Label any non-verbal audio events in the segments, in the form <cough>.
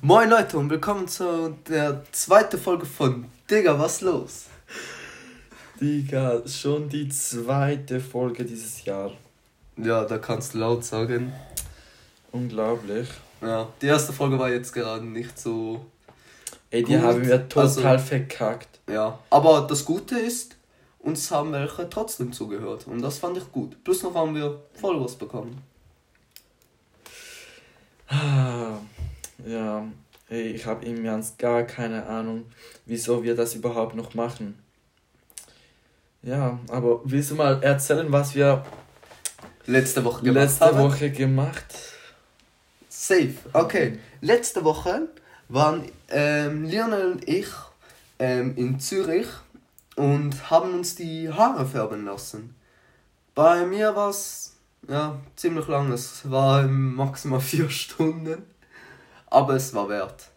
Moin Leute und willkommen zu der zweiten Folge von Digga, was los? Digga, schon die zweite Folge dieses Jahr. Ja, da kannst du laut sagen. Unglaublich. Ja, die erste Folge war jetzt gerade nicht so. Ey, die gut. haben wir total also, verkackt. Ja, aber das Gute ist, uns haben welche trotzdem zugehört und das fand ich gut. Plus noch haben wir Followers bekommen. Ja, ich habe eben ganz gar keine Ahnung, wieso wir das überhaupt noch machen. Ja, aber willst du mal erzählen, was wir letzte Woche gemacht letzte haben? Woche gemacht? Safe. Okay. Letzte Woche waren ähm, Lionel und ich ähm, in Zürich und haben uns die Haare färben lassen. Bei mir war es ja, ziemlich lang. Es war maximal <laughs> vier Stunden. Aber es war wert.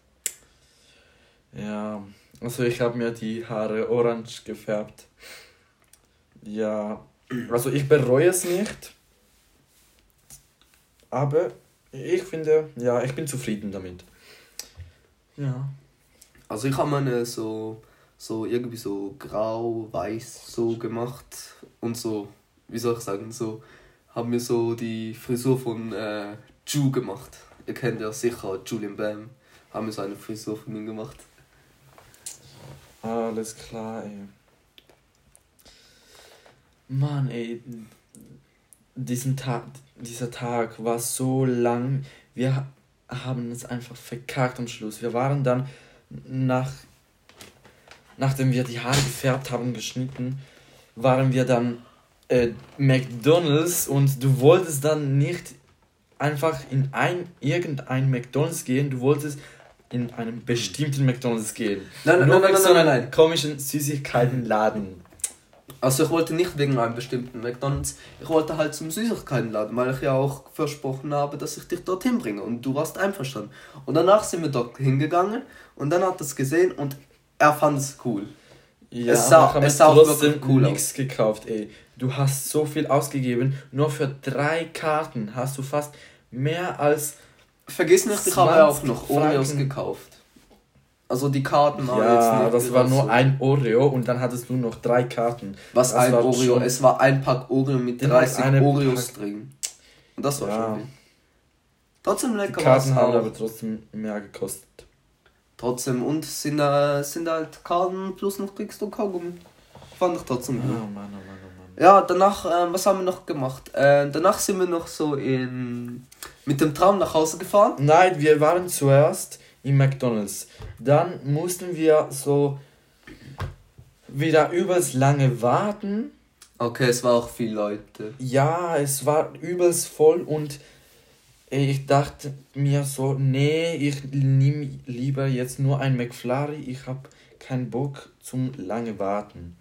Ja, also ich habe mir die Haare orange gefärbt. Ja, also ich bereue es nicht. Aber ich finde, ja, ich bin zufrieden damit. Ja. Also ich habe meine so, so irgendwie so grau, weiß so gemacht und so, wie soll ich sagen, so haben mir so die Frisur von äh, Ju gemacht. Ihr kennt ja sicher Julian Bam. Haben wir so eine Frisur von ihm gemacht. Alles klar, ey. Mann, ey. Diesen Tag, dieser Tag war so lang. Wir haben es einfach verkackt am Schluss. Wir waren dann nach nachdem wir die Haare gefärbt haben, geschnitten, waren wir dann äh, McDonalds und du wolltest dann nicht einfach in ein irgendein McDonalds gehen, du wolltest in einem bestimmten McDonalds gehen. Nein, nein, Nur nein, nein, nein, nein, nein. komischen Süßigkeitenladen. Also ich wollte nicht wegen einem bestimmten McDonalds, ich wollte halt zum Süßigkeitenladen, weil ich ja auch versprochen habe, dass ich dich dorthin bringe und du warst einverstanden. Und danach sind wir dort hingegangen und dann hat er es gesehen und er fand es cool. Ja, es sah, es sah trotzdem cool nichts gekauft, ey. Du hast so viel ausgegeben, nur für drei Karten hast du fast mehr als. Vergiss nicht, ich habe auch noch Oreos gekauft. Also die Karten waren ja, jetzt nicht. das war nur ein Oreo und dann hattest du noch drei Karten. Was das ein Oreo? Es war ein Pack Oreo mit 30 Oreos Pack. drin. Und das war ja. schon viel. Trotzdem lecker. Die Karten haben aber trotzdem mehr gekostet. Trotzdem, und sind, äh, sind halt Karten plus noch kriegst du Kaugummi. Fand ich trotzdem gut. Oh Mann, oh Mann, oh Mann. Ja, danach, äh, was haben wir noch gemacht? Äh, danach sind wir noch so in, mit dem Tram nach Hause gefahren. Nein, wir waren zuerst im McDonalds. Dann mussten wir so wieder übers lange warten. Okay, es war auch viel Leute. Ja, es war übelst voll und ich dachte mir so, nee, ich nehme lieber jetzt nur ein McFlurry, ich habe keinen Bock zum lange warten.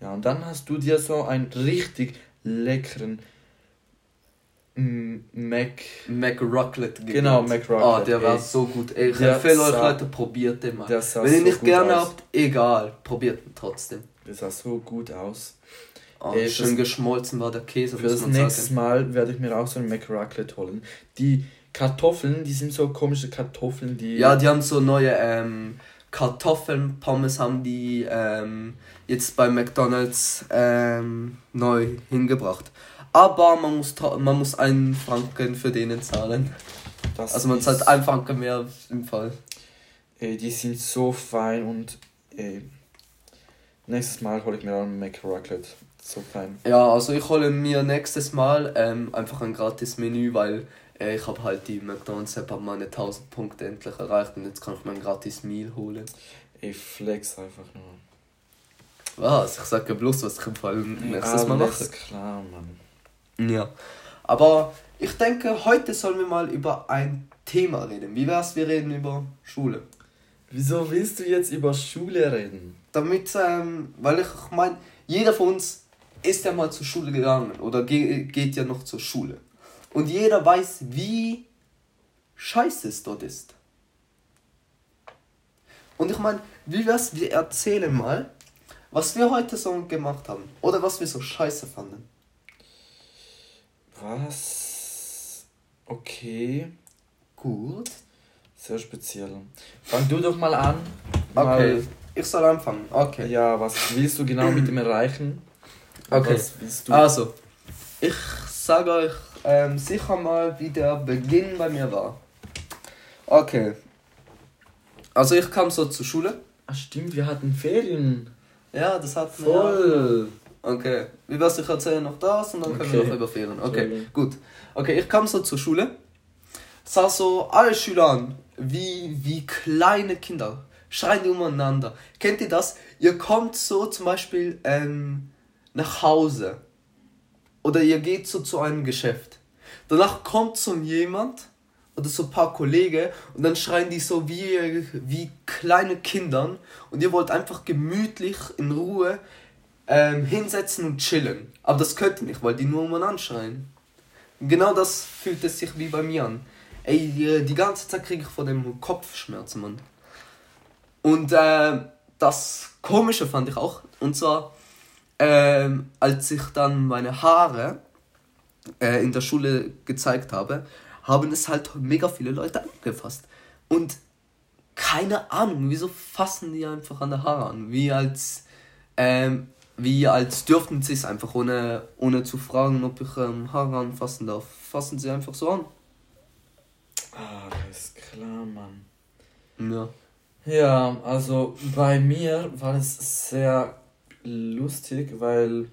Ja, und dann hast du dir so einen richtig leckeren Mac. Mac Rocklet gegeben. Genau, Mac Rocklet. Oh, der ey. war so gut. Ey, ich empfehle euch Leute, probiert den mal. Wenn ihr nicht gerne aus. habt, egal, probiert ihn trotzdem. Der sah so gut aus. Oh, Ey, schön geschmolzen war der Käse. Für das nächste sagen. Mal werde ich mir auch so ein McRaclet holen. Die Kartoffeln, die sind so komische Kartoffeln, die. Ja, die haben so neue ähm, Kartoffeln, Pommes haben die ähm, jetzt bei McDonalds ähm, neu hingebracht. Aber man muss, man muss einen Franken für denen zahlen. Das also man zahlt einen Franken mehr im Fall. Ey, die sind so fein und ey, nächstes Mal hole ich mir auch ein McRaclet so fein. Ja, also ich hole mir nächstes Mal ähm, einfach ein gratis Menü, weil äh, ich habe halt die McDonalds App habe meine 1000 Punkte endlich erreicht und jetzt kann ich mir ein gratis Meal holen. Ich flex einfach nur. Was? Ich sage bloß, was ich im Fall nächstes Mal mache. klar, Mann. Ja. Aber ich denke, heute sollen wir mal über ein Thema reden. Wie wär's, wir reden über Schule? Wieso willst du jetzt über Schule reden? Damit, ähm, weil ich meine, jeder von uns ist ja mal zur Schule gegangen oder ge geht ja noch zur Schule. Und jeder weiß, wie scheiße es dort ist. Und ich meine, wie wär's, wir erzählen mal, was wir heute so gemacht haben. Oder was wir so scheiße fanden. Was? Okay. Gut. Sehr speziell. Fang du doch mal an. Okay, Mal, ich soll anfangen. Okay. ja, was willst du genau mit dem <clears throat> erreichen? Okay. Was willst du? Also, ich sage euch ähm, sicher mal, wie der Beginn bei mir war. Okay. Also ich kam so zur Schule. Ach stimmt, wir hatten Ferien. Ja, das hat Voll. Okay. Wie wär's, ich erzähle noch das und dann können wir Okay. noch über Ferien. Okay, Okay. gut. Okay, ich kam so zur Schule. Sah so alle Schüler an, wie, wie kleine Kinder. Schreien die umeinander. Kennt ihr das? Ihr kommt so zum Beispiel ähm, nach Hause. Oder ihr geht so zu einem Geschäft. Danach kommt so jemand oder so ein paar Kollegen und dann schreien die so wie, wie kleine Kindern und ihr wollt einfach gemütlich in Ruhe ähm, hinsetzen und chillen. Aber das könnt ihr nicht, weil die nur umeinander schreien. Genau das fühlt es sich wie bei mir an. Ey, die, ganze Zeit kriege ich von dem Kopfschmerzen, Mann. Und äh, das Komische fand ich auch, und zwar, ähm, als ich dann meine Haare äh, in der Schule gezeigt habe, haben es halt mega viele Leute angefasst. Und keine Ahnung, wieso fassen die einfach an der Haare an? Wie als, ähm, wie als dürften sie es einfach, ohne, ohne zu fragen, ob ich ähm, Haare anfassen darf. Fassen sie einfach so an. Ah, das ist klar, Mann. Ja. Ja, also bei mir war es sehr lustig, weil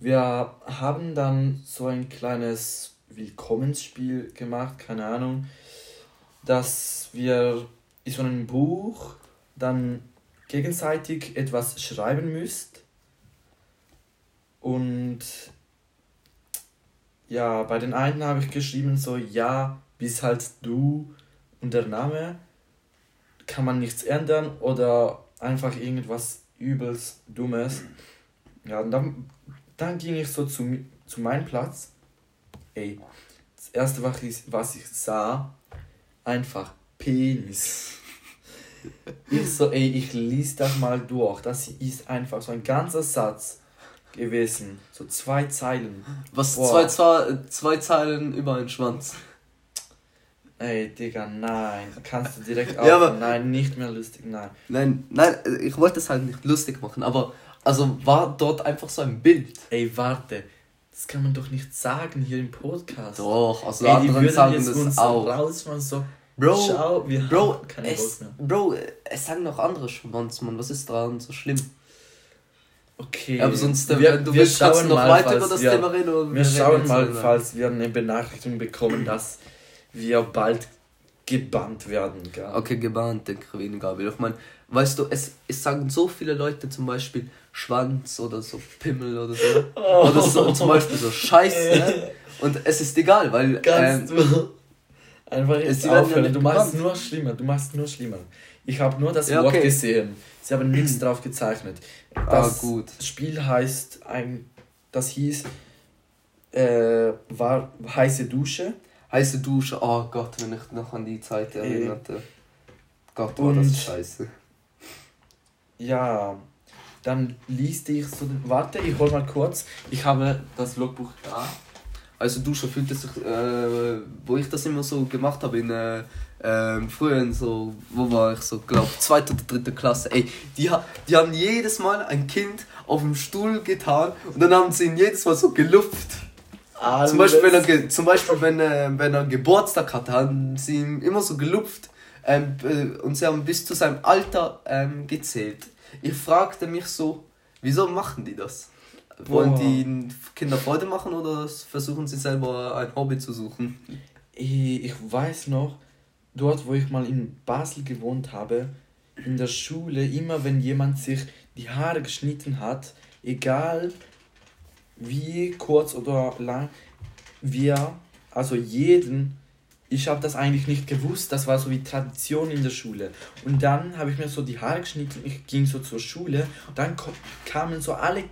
wir haben dann so ein kleines Willkommensspiel gemacht, keine Ahnung, dass wir in so einem Buch dann gegenseitig etwas schreiben müsst und ja, bei den einen habe ich geschrieben so ja, bis halt du und der Name kann man nichts ändern oder einfach irgendwas übelst Dummes. Ja, und dann, dann ging ich so zu, zu meinem Platz. Ey, das erste, was ich, was ich sah, einfach Penis. <laughs> Ich so, ey, ich lies das mal durch. Das ist einfach so ein ganzer Satz gewesen. So zwei Zeilen. Was Boah. zwei, zwei, zwei Zeilen über einen Schwanz. Ey, Digga, nein. Kannst du direkt Ja, auf. aber- Nein, nicht mehr lustig, nein. Nein, nein, ich wollte es halt nicht lustig machen, aber also war dort einfach so ein Bild. Ey, warte. Das kann man doch nicht sagen hier im Podcast. Doch, also Ey, die andere würden sagen jetzt das uns auch. rausmachen, so. Bro, Schau, wir Bro, haben keinen es, mehr. Bro, es sagen noch andere Schwanz, Mann. Was ist daran so schlimm? Okay. Aber sonst, wir, wenn du wir willst, schauen noch mal, weiter über das wir, Thema reden. Oder Wir reden schauen mal, ne? falls wir eine Benachrichtigung bekommen, dass wir bald gebannt werden. Gell? Okay, gebannt, denke ich weniger. Aber ich meine, weißt du, es, es sagen so viele Leute zum Beispiel Schwanz oder so Pimmel oder so. Oh. Oder so, zum Beispiel so Scheiße. <laughs> Und es ist egal, weil. Kannst Ähm, du einfach jetzt werden ja aufhören? nicht Du machst nur schlimmer, du machst nur schlimmer. Ich habe nur das Ja, Wort okay. gesehen. Sie haben nichts drauf gezeichnet. ah, Das gut. Spiel heißt ein, das hieß äh, war heiße Dusche Heiße Dusche, oh Gott, wenn ich noch an die Zeit erinnerte. Gott, war das scheiße. Ja, dann lieste ich so. Warte, ich hol mal kurz. Ich habe das Logbuch da. Also Dusche fühlt es sich, äh, wo ich das immer so gemacht habe in äh, ähm, früher so, wo war ich so, glaub, zweite oder dritte Klasse, ey, die, die haben jedes Mal ein Kind auf dem Stuhl getan und dann haben sie ihn jedes Mal so gelupft. Zum Beispiel, wenn er, zum Beispiel wenn, äh, wenn er Geburtstag hatte, haben sie ihn immer so gelupft ähm, äh, und sie haben bis zu seinem Alter ähm, gezählt. Ich fragte mich so, wieso machen die das? Wollen Boah. die Kinder Freude machen oder versuchen sie selber ein Hobby zu suchen? Ich, ich weiß noch, dort wo ich mal in Basel gewohnt habe, in der Schule, immer wenn jemand sich die Haare geschnitten hat, egal wie kurz oder lang, wir, also jeden, ich habe das eigentlich nicht gewusst, das war so wie Tradition in der Schule. Und dann habe ich mir so die Haare geschnitten, ich ging so zur Schule und dann kamen so alle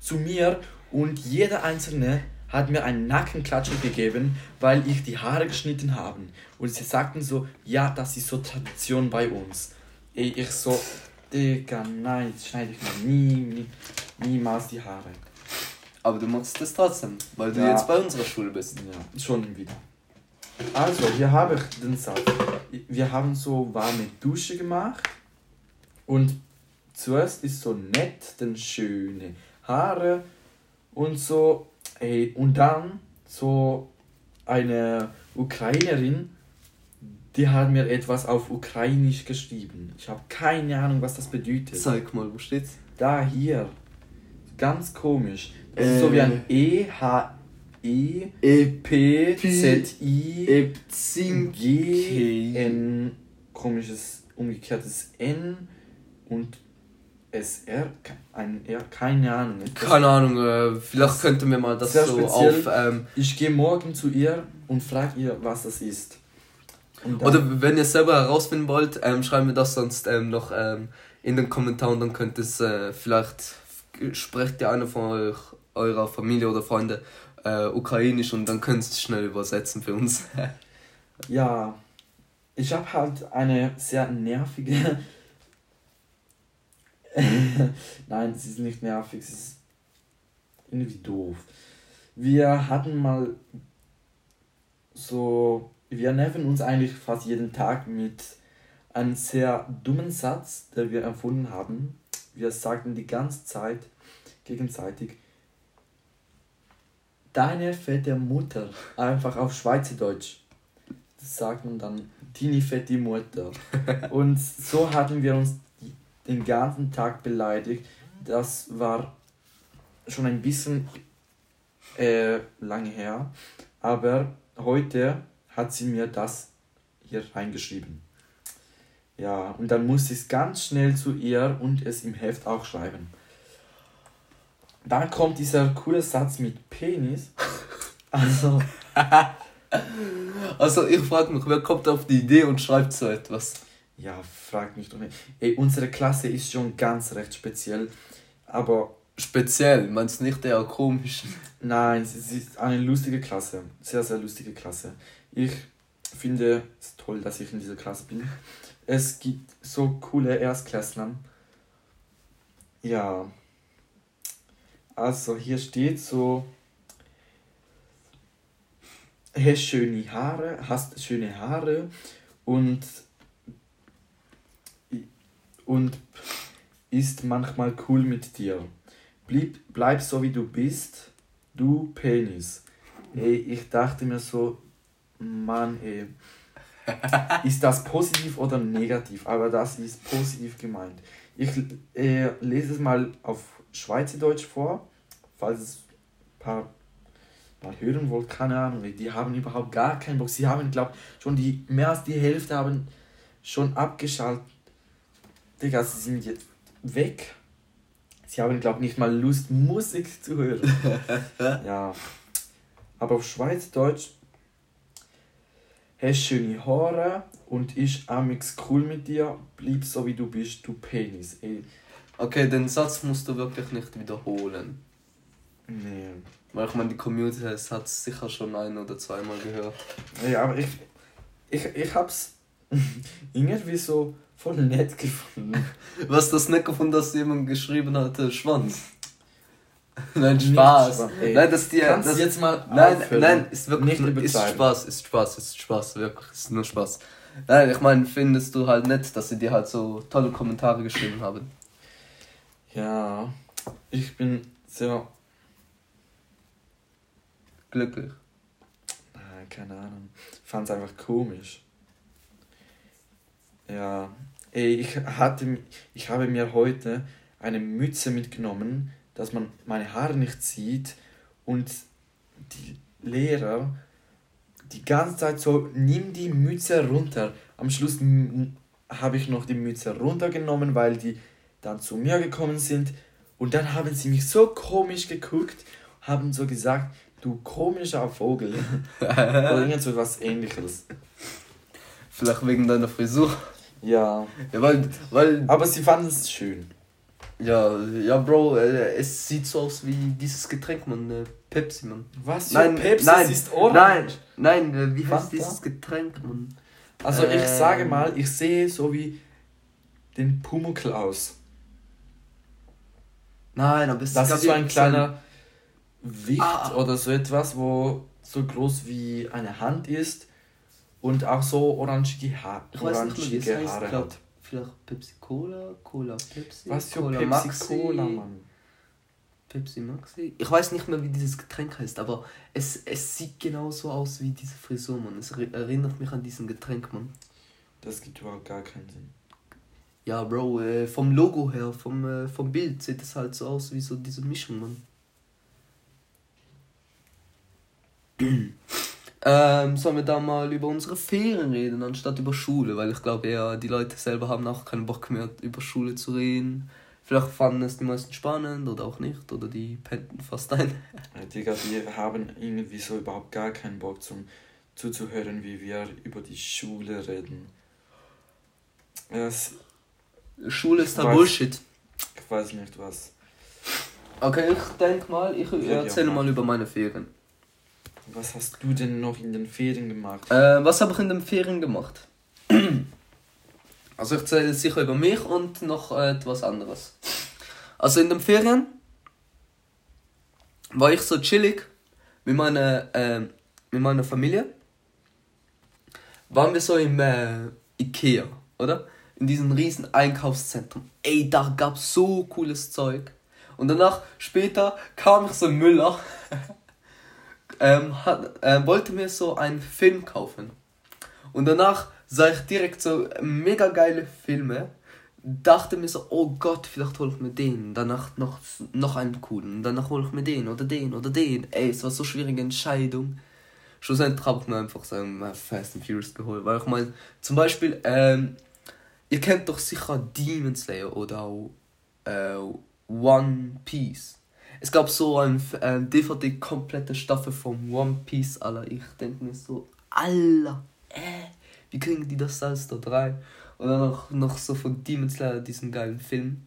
zu mir und jeder einzelne hat mir einen Nackenklatscher gegeben, weil ich die Haare geschnitten habe. Und sie sagten so, ja, das ist so Tradition bei uns. Ich so, Digga, nein, jetzt schneide ich mir nie, nie, niemals die Haare. Aber du machst das trotzdem, weil du Ja. jetzt bei unserer Schule bist. Ja, schon wieder. Also, hier habe ich den Satz. Wir haben so warme Dusche gemacht und zuerst ist so nett, dann schöne Haare und so. Ey, und dann so eine Ukrainerin, die hat mir etwas auf Ukrainisch geschrieben. Ich habe keine Ahnung, was das bedeutet. Zeig mal, wo steht's? Da, hier. Ganz komisch. Es ist so wie ein E, H, E, P, Z, I, E, G, N, komisches umgekehrtes N und S, R, ein R, keine Ahnung. Keine Ahnung, äh, vielleicht könnten wir mal das so auf. Ähm, ich gehe morgen zu ihr und frage ihr, was das ist. Oder wenn ihr es selber herausfinden wollt, ähm, schreibt mir das sonst ähm, noch in den Kommentaren, dann könnt es äh, vielleicht sprecht ihr einer von euch, eurer Familie oder Freunde äh, ukrainisch und dann könnt ihr es schnell übersetzen für uns. <laughs> ja, ich habe halt eine sehr nervige. <laughs> Nein, sie ist nicht nervig, sie ist irgendwie doof. Wir hatten mal so wir nerven uns eigentlich fast jeden Tag mit einem sehr dummen Satz, den wir erfunden haben. Wir sagten die ganze Zeit gegenseitig, deine fette Mutter, einfach auf Schweizerdeutsch. Das sagt man dann, deine fette Mutter. <laughs> Und so hatten wir uns den ganzen Tag beleidigt. Das war schon ein bisschen äh, lange her, aber heute hat sie mir das hier reingeschrieben. Ja, und dann musste ich es ganz schnell zu ihr und es im Heft auch schreiben. Dann kommt dieser coole Satz mit Penis. <laughs> Also. also ich frage mich, wer kommt auf die Idee und schreibt so etwas? Ja, frag mich doch nicht. Ey, unsere Klasse ist schon ganz recht speziell. Aber. Speziell? Meinst du nicht eher komisch? Nein, es ist eine lustige Klasse. Sehr, sehr lustige Klasse. Ich finde es toll, dass ich in dieser Klasse bin. Es gibt so coole Erstklässler. Ja. Also hier steht so, hast schöne Haare, hast schöne Haare und und ist manchmal cool mit dir. Bleib, bleib so wie du bist, du Penis. Ey, ich dachte mir so, Mann, ey. <laughs> ist das positiv oder negativ? Aber das ist positiv gemeint. Ich äh, lese es mal auf Schweizerdeutsch vor, falls es ein paar mal hören wollt, keine Ahnung. Die haben überhaupt gar keinen Bock. Sie haben, glaube schon die mehr als die Hälfte haben schon abgeschaltet. Digga, sie sind jetzt weg. Sie haben, glaube nicht mal Lust, Musik zu hören. <laughs> ja. Aber auf Schweizerdeutsch hast schöne Haare und ist amix cool mit dir, bleib so wie du bist, du Penis. Ey. Okay, den Satz musst du wirklich nicht wiederholen. Nee. Weil ich meine, die Community hat es sicher schon ein oder zweimal gehört. Ja, aber ich, ich, ich hab's <laughs> irgendwie so voll nett gefunden. Was das nicht gefunden, dass jemand geschrieben hatte, <laughs> Schwanz? Nein, Spaß. Spaß nein, dass die. Kannst das, jetzt mal nein, aufhören. nein, ist wirklich nicht ist Spaß, ist Spaß, ist Spaß, wirklich, ist nur Spaß. Nein, ich meine, findest du halt nett, dass sie dir halt so tolle Kommentare geschrieben haben? Ja, ich bin sehr glücklich. Nein, keine Ahnung. Ich fand es einfach komisch. Ja, ey, ich hatte, ich habe mir heute eine Mütze mitgenommen dass man meine Haare nicht sieht und die Lehrer die ganze Zeit so, nimm die Mütze runter. Am Schluss habe ich noch die Mütze runtergenommen, weil die dann zu mir gekommen sind und dann haben sie mich so komisch geguckt, haben so gesagt, du komischer Vogel. <laughs> Oder irgend so was ähnliches. Vielleicht wegen deiner Frisur. Ja. ja weil, weil Aber sie fanden es schön. Ja, ja, Bro, äh, es sieht so aus wie dieses Getränk, man. Äh, Pepsi, man. Was? Nein, Pepsi nein, ist orange. Nein, nein, äh, wie heißt dieses Getränk, man? Also, ich ähm, sage mal, ich sehe so wie den Pumuckl aus. Nein, aber es das ist so ein kleiner Wicht ah. oder so etwas, wo so groß wie eine Hand ist Und auch so orangige, ha Ich weiß nicht mehr, wie orangige heißt. Haare Ich glaub, hat. vielleicht Pepsi Cola, Cola Pepsi, Was für Cola Pepsi Maxi, Cola, Mann? Pepsi Maxi. Ich weiß nicht mehr, wie dieses Getränk heißt, aber es, es sieht genauso aus wie diese Frisur, Mann. Es eri- erinnert mich an diesen Getränk, Mann. Das gibt überhaupt gar keinen Sinn. Ja, Bro, äh, vom Logo her, vom, äh, vom Bild sieht es halt so aus wie so diese Mischung, Mann. <clears throat> ähm, sollen wir da mal über unsere Ferien reden, anstatt über Schule? Weil ich glaube eher, die Leute selber haben auch keinen Bock mehr, über Schule zu reden. Vielleicht fanden es die meisten spannend oder auch nicht, oder die pennten fast ein. Digga, die haben irgendwie so überhaupt gar keinen Bock zum zuzuhören, wie wir über die Schule reden. Es, Schule ist da Weiß- Bullshit. ich weiß nicht was. Okay, ich denke mal, ich erzähle ja. mal über meine Ferien. Was hast du denn noch in den Ferien gemacht? Äh, was habe ich in den Ferien gemacht? <clears throat> Also ich erzähle sicher über mich und noch äh, etwas anderes. Also in den Ferien war ich so chillig mit meiner, äh, mit meiner Familie. Waren wir so im äh, Ikea, oder? In diesem riesen Einkaufszentrum. Ey, da gab so cooles Zeug. Und danach, später, kam ich so Müller. <laughs> ähm, hat, äh, wollte mir so einen Film kaufen. Und danach sah ich direkt so mega geile Filme. Dachte mir so, oh Gott, vielleicht hol ich mir den. Danach noch, noch einen coolen. Danach hol ich mir den oder den oder den. Ey, es war so schwierige Entscheidung. Schlussendlich habe ich mir einfach so Fast and Furious geholt. Weil ich meine, zum Beispiel, ähm, ihr kennt doch sicher Demon Slayer oder auch äh, One Piece. Es gab so ein DVD komplette Staffel von One Piece, Alter. Ich denke mir so, Alter, äh, wie kriegen die das alles da rein? Und dann noch, noch so von Demon Slayer, diesen geilen Film,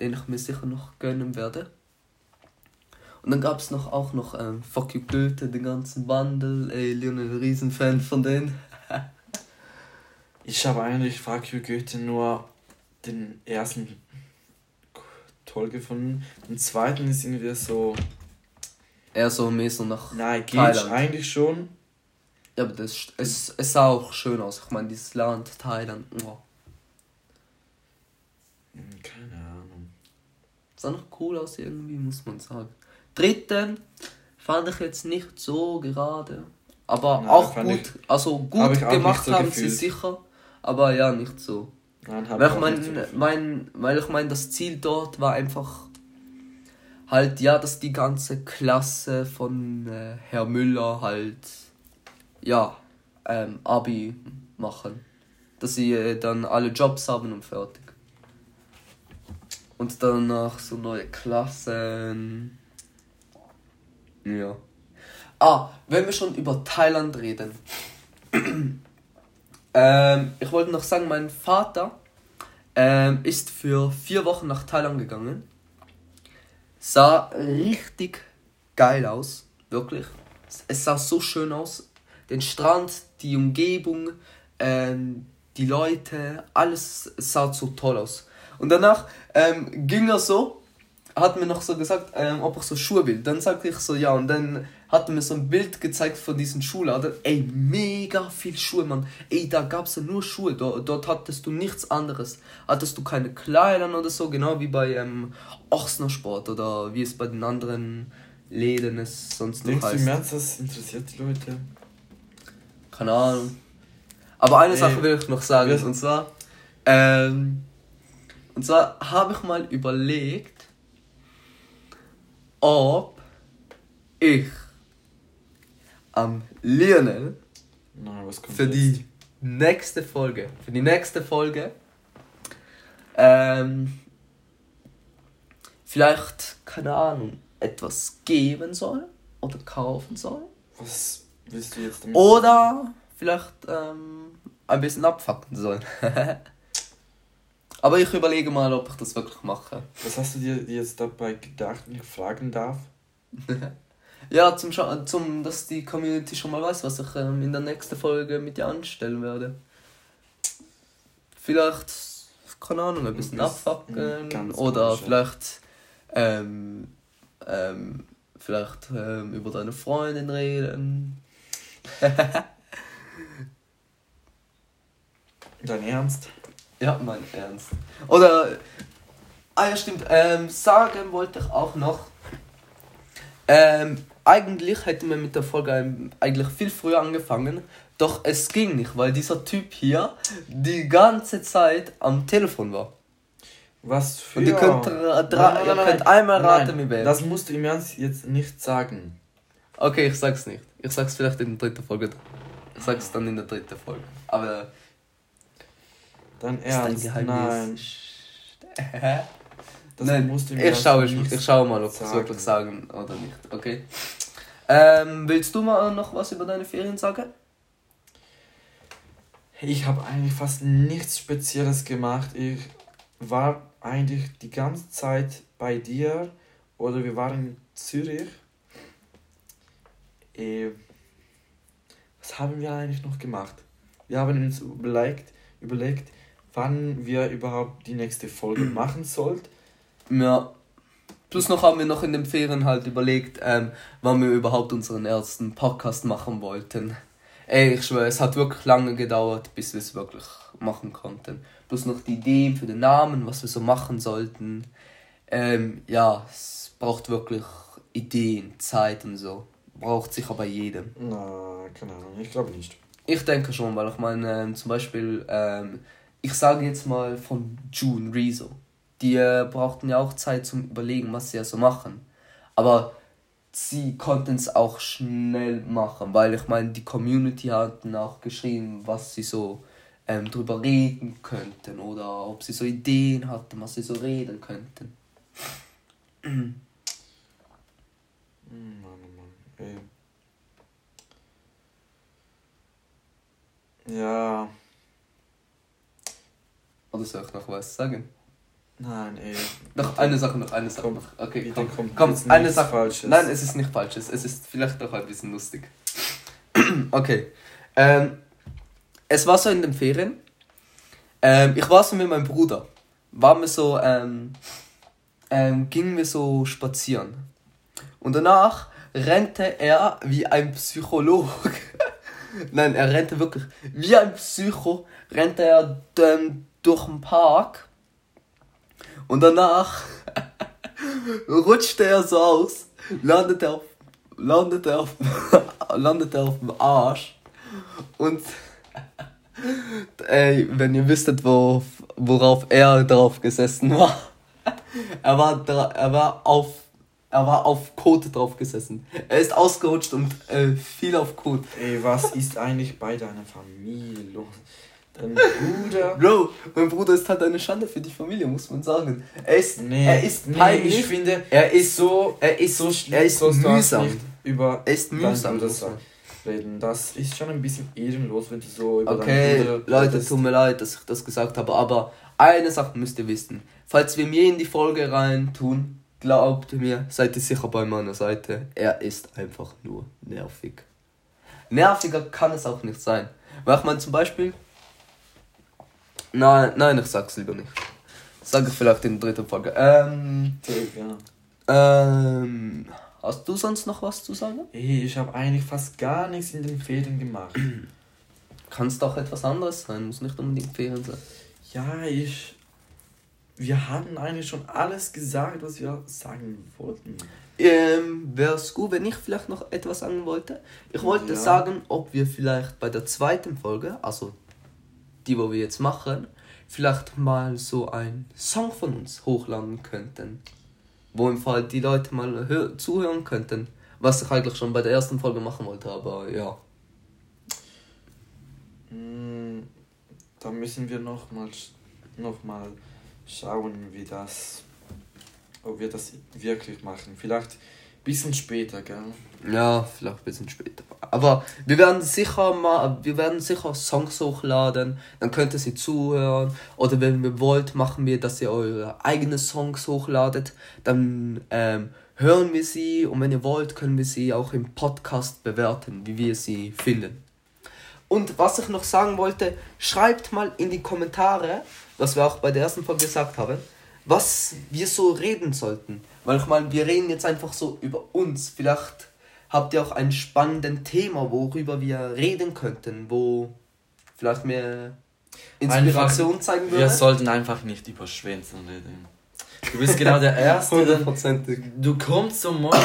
den ich mir sicher noch gönnen werde. Und dann gab es noch auch noch ähm, Fuck You Goethe, den ganzen Bundle. Ey, Lionel, Riesenfan von denen. Ich habe eigentlich Fuck You Goethe nur den ersten toll gefunden. Den zweiten ist irgendwie so. Eher so mehr so nach Nein, geht Thailand. eigentlich schon. Ja, aber das, es, es sah auch schön aus. Ich meine, dieses Land, Thailand, oh. Hm, Keine Ahnung. sah noch cool aus irgendwie, muss man sagen. Dritten fand ich jetzt nicht so gerade. Aber Nein, auch gut, also gut gemacht haben gefühlt. sie sicher. Aber ja, nicht so. Nein, Weil ich mein, so mein, weil ich meine, das Ziel dort war einfach halt, ja, dass die ganze Klasse von äh, Herr Müller halt, ja, ähm, Abi machen. Dass sie äh, dann alle Jobs haben und fertig. Und danach so neue Klassen. Ja. Ah, wenn wir schon über Thailand reden. <clears throat> <clears throat> ähm, ich wollte noch sagen, mein Vater ähm, ist für vier Wochen nach Thailand gegangen. Sah richtig geil aus, wirklich. Es sah so schön aus. Den Strand, die Umgebung, ähm, die Leute, alles sah so toll aus. Und danach ähm, ging er so, hat mir noch so gesagt, ähm, ob ich so Schuhe will. Dann sagte ich so ja und dann hat mir so ein Bild gezeigt von diesen Schuhladen. Ey, mega viel Schuhe, Mann. Ey, da gab's ja nur Schuhe. Dort, dort hattest du nichts anderes. Hattest du keine Kleidern oder so, genau wie bei ähm, Ochsner Sport oder wie es bei den anderen Läden es sonst noch Denkst du heißt. im Ernst, das interessiert die Leute? Keine Ahnung. Aber eine Ey, Sache will ich noch sagen, und zwar, ähm, und zwar habe ich mal überlegt, ob ich am Lionel Nein, für jetzt? die nächste Folge, für die nächste Folge, ähm, vielleicht, keine Ahnung, etwas geben soll oder kaufen soll. Was willst du jetzt damit? Oder vielleicht ähm, ein bisschen abfacken sollen. <laughs> Aber ich überlege mal, ob ich das wirklich mache. Was hast du dir dir jetzt dabei gedacht, wenn ich fragen darf? <laughs> Ja, zum, Scha zum dass die Community schon mal weiß, was ich ähm, in der nächsten Folge mit dir anstellen werde. Vielleicht, keine Ahnung, ein bisschen abfacken. Oder vielleicht, ähm, ähm, vielleicht ähm, über deine Freundin reden. <laughs> Dein Ernst? Ja, mein Ernst. Oder, ah ja stimmt, ähm, sagen wollte ich auch noch, ähm, eigentlich hätten wir mit der Folge eigentlich viel früher angefangen, doch es ging nicht, weil dieser Typ hier die ganze Zeit am Telefon war. Was für... Und ihr könnt, nein, nein, ihr könnt einmal raten, mit wem. Das musst du im Ernst jetzt nicht sagen. Okay, ich sag's nicht. Ich sag's vielleicht in der dritten Folge. Ich sag's dann in der dritten Folge. Aber... Dein Ernst? Nein. <laughs> Das Nein, musst du mir ich schaue, ich, ich schaue mal, ob ich es wirklich sagen oder nicht. Okay. Ähm, willst du mal noch was über deine Ferien sagen? Ich habe eigentlich fast nichts Spezielles gemacht. Ich war eigentlich die ganze Zeit bei dir oder wir waren in Zürich. Äh, was haben wir eigentlich noch gemacht? Wir haben uns überlegt, überlegt wann wir überhaupt die nächste Folge <clears throat> machen sollten. Ja. Plus noch haben wir noch in den Ferien halt überlegt, ähm, wann wir überhaupt unseren ersten Podcast machen wollten. Ey, ich schwöre, es hat wirklich lange gedauert, bis wir es wirklich machen konnten. Plus noch die Ideen für den Namen, was wir so machen sollten. Ähm, ja, es braucht wirklich Ideen, Zeit und so. Braucht sicher bei jedem. Na, keine Ahnung, ich glaube nicht. Ich denke schon, weil ich meine, ähm, zum Beispiel, ähm, ich sage jetzt mal von June Rezo die äh, brauchten ja auch Zeit zum Überlegen, was sie ja so machen. Aber sie konnten es auch schnell machen, weil ich meine, die Community hatten auch geschrieben, was sie so ähm, drüber reden könnten oder ob sie so Ideen hatten, was sie so reden könnten. Mann, Mann, ey. Ja. Oder soll ich noch was sagen? Nein, ey. Noch eine Sache, noch eine Sache. Komm, okay, komm, komm, komm eine Sache. Falsches. Nein, es ist nicht falsches. Es ist vielleicht doch ein bisschen lustig. <clears throat> okay. Ähm, es war so in den Ferien. Ähm, ich war so mit meinem Bruder. Waren wir so, ähm, ähm, gingen wir so spazieren. Und danach rennte er wie ein Psychologe. <laughs> Nein, er rennte wirklich wie ein Psycho. Rennte er ähm, durch den Park und danach <laughs> rutscht er so aus, landet er auf, landet er auf, <laughs> landet er auf dem Arsch. Und <laughs> ey, wenn ihr wüsstet, wo, worauf er drauf gesessen war. Er war, er war auf er war auf Kot drauf gesessen. Er ist ausgerutscht und äh, fiel auf Kot. Ey, was ist eigentlich bei deiner Familie los? Dein <laughs> Bruder. Bro, mein Bruder ist halt eine Schande für die Familie, muss man sagen. Er ist, nee, er ist nee, peinlich. Ich finde, er ist so, er ist so, er ist mühsam. Nicht über er ist mühsam. Das reden. Das ist schon ein bisschen ehrenlos, wenn du so über Okay, Leute, tut mir leid, dass ich das gesagt habe, aber eine Sache müsst ihr wissen. Falls wir mir in die Folge rein tun, glaubt mir, seid ihr sicher bei meiner Seite. Er ist einfach nur nervig. Nerviger kann es auch nicht sein. Weil ich meine zum Beispiel, Nein, nein, ich sag's lieber nicht. Sag ich vielleicht in der dritten Folge. Ähm. Ja. Ähm. Hast du sonst noch was zu sagen? Ich habe eigentlich fast gar nichts in den Ferien gemacht. <clears throat> Kann es doch etwas anderes sein, muss nicht unbedingt Ferien sein. Ja, ich. Wir hatten eigentlich schon alles gesagt, was wir sagen wollten. Ähm, wäre es gut, wenn ich vielleicht noch etwas sagen wollte. Ich wollte ja. sagen, ob wir vielleicht bei der zweiten Folge, also die, wo wir jetzt machen, vielleicht mal so ein Song von uns hochladen könnten. Wo im Fall die Leute mal zuhören könnten. Was ich eigentlich schon bei der ersten Folge machen wollte, aber ja. Mm, da müssen wir noch mal, noch mal schauen, wie das, ob wir das wirklich machen. Vielleicht Bisschen später, gell? Ja, vielleicht ein bisschen später. Aber wir werden sicher mal, wir werden sicher Songs hochladen, dann könnt ihr sie zuhören. Oder wenn ihr wollt, machen wir, dass ihr eure eigenen Songs hochladet. Dann ähm, hören wir sie und wenn ihr wollt, können wir sie auch im Podcast bewerten, wie wir sie finden. Und was ich noch sagen wollte, schreibt mal in die Kommentare, was wir auch bei der ersten Folge gesagt haben, was wir so reden sollten. Weil ich meine, wir reden jetzt einfach so über uns. Vielleicht habt ihr auch ein spannendes Thema, worüber wir reden könnten, wo vielleicht wir Inspiration einfach, zeigen Wir würde. sollten einfach nicht über Schwänzen reden. Du bist genau der Erste. der- Hundertprozentig. Du kommst zum Morgen,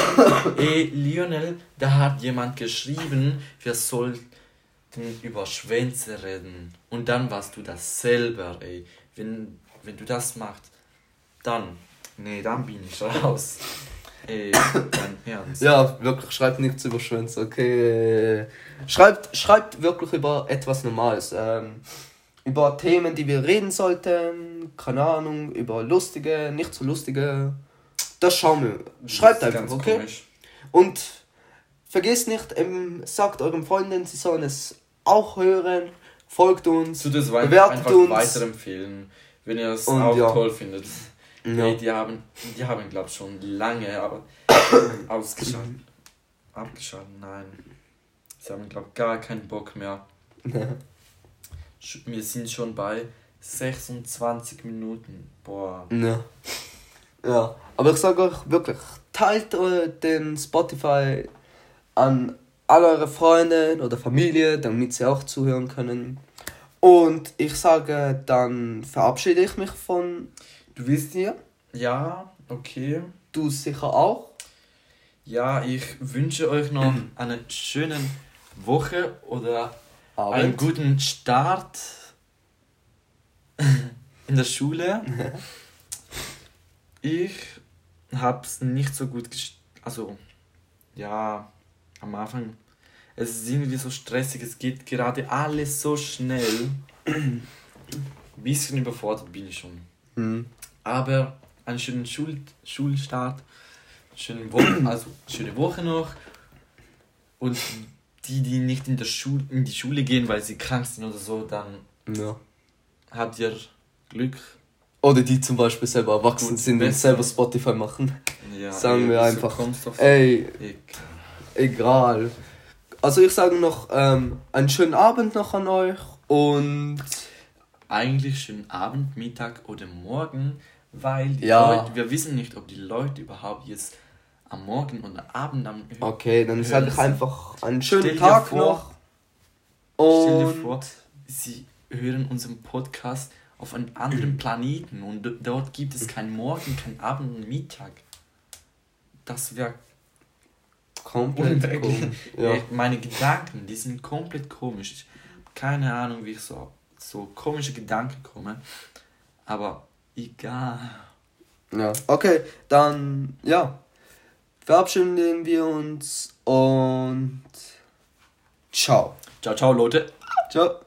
ey, Lionel, da hat jemand geschrieben, wir sollten über Schwänze reden. Und dann warst du das selber, ey. Wenn, wenn du das machst, dann, nee, dann bin ich raus. Ey, <coughs> dein Ernst. Ja, wirklich, schreibt nichts über Schwänze, okay? Schreibt, schreibt wirklich über etwas Normales. Ähm, über Themen, die wir reden sollten. Keine Ahnung, über lustige, nicht so lustige. Das schauen wir. Schreibt einfach, ganz okay? komisch. Und vergesst nicht, ähm, sagt euren Freunden, sie sollen es auch hören. Folgt uns. Bewertet uns. weiterempfehlen, wenn ihr es auch ja. toll findet. Ja. Ey, die haben, die haben glaube schon lange aber <coughs> ausgeschaltet. Abgeschaltet, nein. Sie haben glaube gar keinen Bock mehr. <laughs> Wir sind schon bei 26 Minuten. Boah. Ja. Ja, aber ich sage euch wirklich, teilt äh, den Spotify an alle eure Freunde oder Familie, damit sie auch zuhören können. Und ich sage, dann verabschiede ich mich von Du willst dir. Ja, okay. Du sicher auch. Ja, ich wünsche euch noch <clears throat> eine schöne Woche oder einen Abend. guten Start <laughs> in der Schule. <laughs> Ich hab's nicht so gut gest also ja, am Anfang es ist irgendwie so stressig, es geht gerade alles so schnell. Ein <clears throat> bisschen überfordert bin ich schon. Hm. Aber einen schönen Schul Schulstart, schöne Woche, <clears throat> also schöne Woche noch. Und die, die nicht in, der Schule, in die Schule gehen, weil sie krank sind oder so, dann Ja. habt ihr Glück. Oder die zum Beispiel selber erwachsen Gut, sind und selber Spotify machen. Ja, Sagen ey, wir einfach, Ey, Ey, egal. Also ich sage noch ähm, einen schönen Abend noch an euch und Eigentlich schönen Abend, Mittag oder Morgen, weil die Ja. Leute, wir wissen nicht, ob die Leute überhaupt jetzt am Morgen oder Abend am okay, dann ich sind. einfach einen schönen dir Tag vor- noch. Stell dir Und vor, sie hören unseren Podcast auf einem anderen <clears throat> Planeten und dort gibt es keinen Morgen, keinen Abend und Mittag. Das wäre komplett komisch. Ja. <laughs> Meine Gedanken, die sind komplett komisch. Keine Ahnung, wie ich so so komische Gedanken komme. Aber egal. ja. Okay, dann ja. Verabschieden wir uns und ciao. Ciao, ciao, Leute. Ciao.